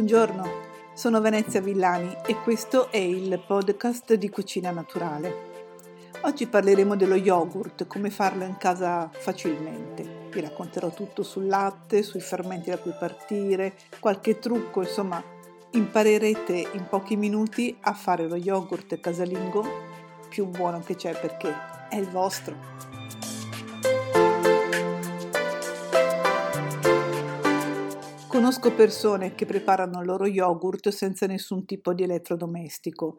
Buongiorno, sono Venezia Villani e questo è il podcast di Cucina Naturale. Oggi parleremo dello yogurt, come farlo in casa facilmente. Vi racconterò tutto sul latte, sui fermenti da cui partire, qualche trucco, insomma, imparerete in pochi minuti a fare lo yogurt casalingo più buono che c'è perché è il vostro. Conosco persone che preparano il loro yogurt senza nessun tipo di elettrodomestico.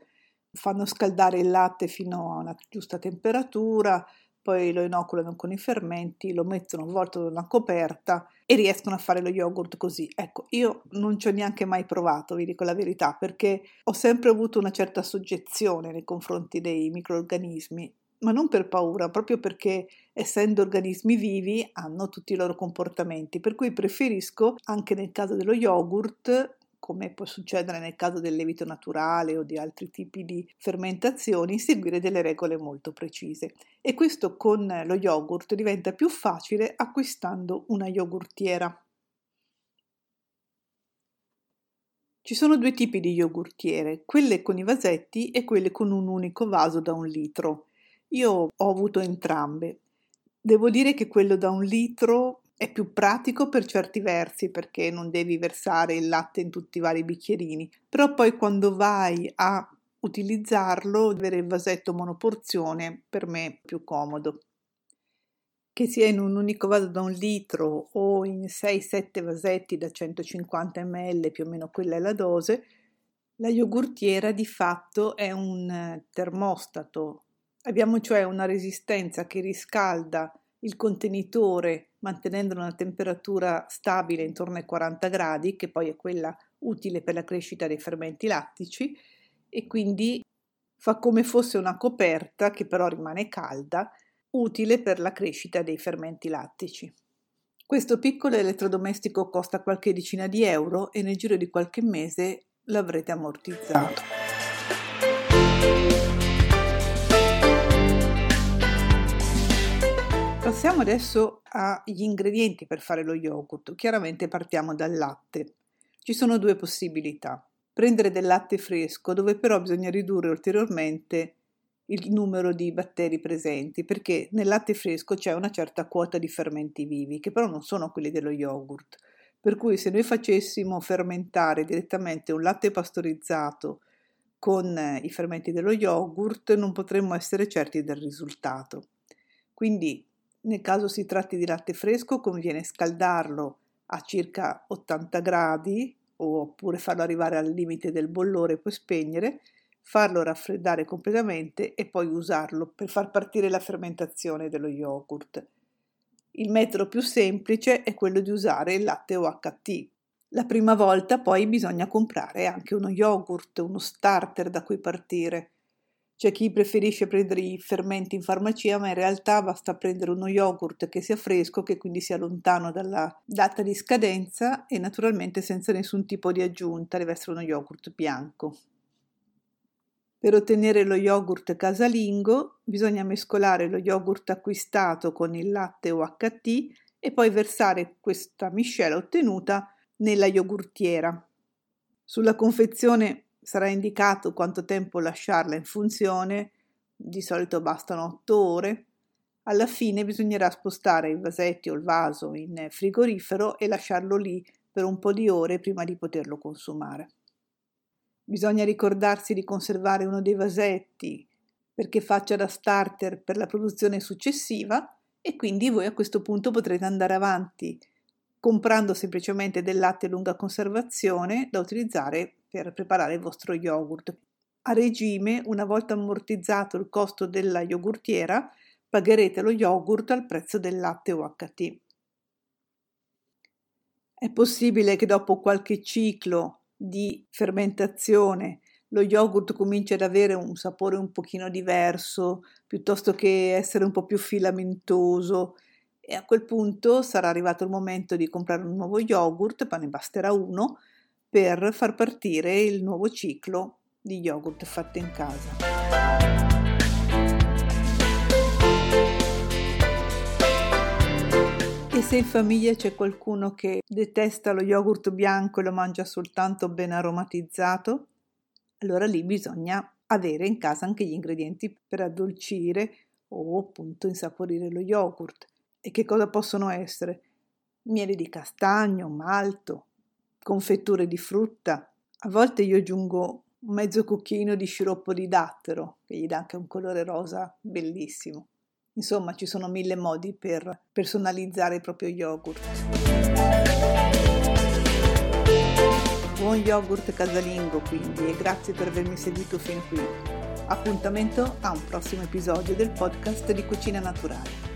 Fanno scaldare il latte fino a una giusta temperatura, poi lo inoculano con i fermenti, lo mettono avvolto da una coperta e riescono a fare lo yogurt così. Ecco, io non ci ho neanche mai provato, vi dico la verità, perché ho sempre avuto una certa soggezione nei confronti dei microorganismi ma non per paura, proprio perché essendo organismi vivi hanno tutti i loro comportamenti, per cui preferisco anche nel caso dello yogurt come può succedere nel caso del lievito naturale o di altri tipi di fermentazioni, seguire delle regole molto precise. E questo con lo yogurt diventa più facile acquistando una yogurtiera. Ci sono due tipi di yogurtiere, quelle con i vasetti e quelle con un unico vaso da un litro. Io ho avuto entrambe. Devo dire che quello da un litro è più pratico per certi versi perché non devi versare il latte in tutti i vari bicchierini, però poi quando vai a utilizzarlo, avere il vasetto monoporzione per me è più comodo. Che sia in un unico vaso da un litro o in 6-7 vasetti da 150 ml, più o meno quella è la dose, la yogurtiera di fatto è un termostato Abbiamo cioè una resistenza che riscalda il contenitore mantenendo una temperatura stabile intorno ai 40 gradi, che poi è quella utile per la crescita dei fermenti lattici, e quindi fa come fosse una coperta che però rimane calda, utile per la crescita dei fermenti lattici. Questo piccolo elettrodomestico costa qualche decina di euro e nel giro di qualche mese l'avrete ammortizzato. Passiamo adesso agli ingredienti per fare lo yogurt. Chiaramente partiamo dal latte. Ci sono due possibilità. Prendere del latte fresco, dove però bisogna ridurre ulteriormente il numero di batteri presenti, perché nel latte fresco c'è una certa quota di fermenti vivi, che però non sono quelli dello yogurt. Per cui se noi facessimo fermentare direttamente un latte pastorizzato con i fermenti dello yogurt, non potremmo essere certi del risultato. Quindi nel caso si tratti di latte fresco conviene scaldarlo a circa 80 gradi oppure farlo arrivare al limite del bollore e poi spegnere, farlo raffreddare completamente e poi usarlo per far partire la fermentazione dello yogurt. Il metodo più semplice è quello di usare il latte OHT. La prima volta poi bisogna comprare anche uno yogurt, uno starter da cui partire. C'è chi preferisce prendere i fermenti in farmacia, ma in realtà basta prendere uno yogurt che sia fresco, che quindi sia lontano dalla data di scadenza e naturalmente senza nessun tipo di aggiunta, deve essere uno yogurt bianco. Per ottenere lo yogurt casalingo bisogna mescolare lo yogurt acquistato con il latte OHT e poi versare questa miscela ottenuta nella yogurtiera. Sulla confezione sarà indicato quanto tempo lasciarla in funzione, di solito bastano 8 ore. Alla fine bisognerà spostare i vasetti o il vaso in frigorifero e lasciarlo lì per un po' di ore prima di poterlo consumare. Bisogna ricordarsi di conservare uno dei vasetti perché faccia da starter per la produzione successiva e quindi voi a questo punto potrete andare avanti comprando semplicemente del latte lunga conservazione da utilizzare per preparare il vostro yogurt. A regime, una volta ammortizzato il costo della yogurtiera, pagherete lo yogurt al prezzo del latte OHT. È possibile che dopo qualche ciclo di fermentazione lo yogurt cominci ad avere un sapore un pochino diverso, piuttosto che essere un po' più filamentoso e a quel punto sarà arrivato il momento di comprare un nuovo yogurt, ma ne basterà uno per far partire il nuovo ciclo di yogurt fatto in casa. Anche se in famiglia c'è qualcuno che detesta lo yogurt bianco e lo mangia soltanto ben aromatizzato, allora lì bisogna avere in casa anche gli ingredienti per addolcire o appunto insaporire lo yogurt. E che cosa possono essere? Miele di castagno, malto, confetture di frutta. A volte io aggiungo un mezzo cucchiaino di sciroppo di dattero, che gli dà anche un colore rosa bellissimo. Insomma, ci sono mille modi per personalizzare il proprio yogurt. Buon yogurt casalingo quindi e grazie per avermi seguito fin qui. Appuntamento a un prossimo episodio del podcast di Cucina Naturale.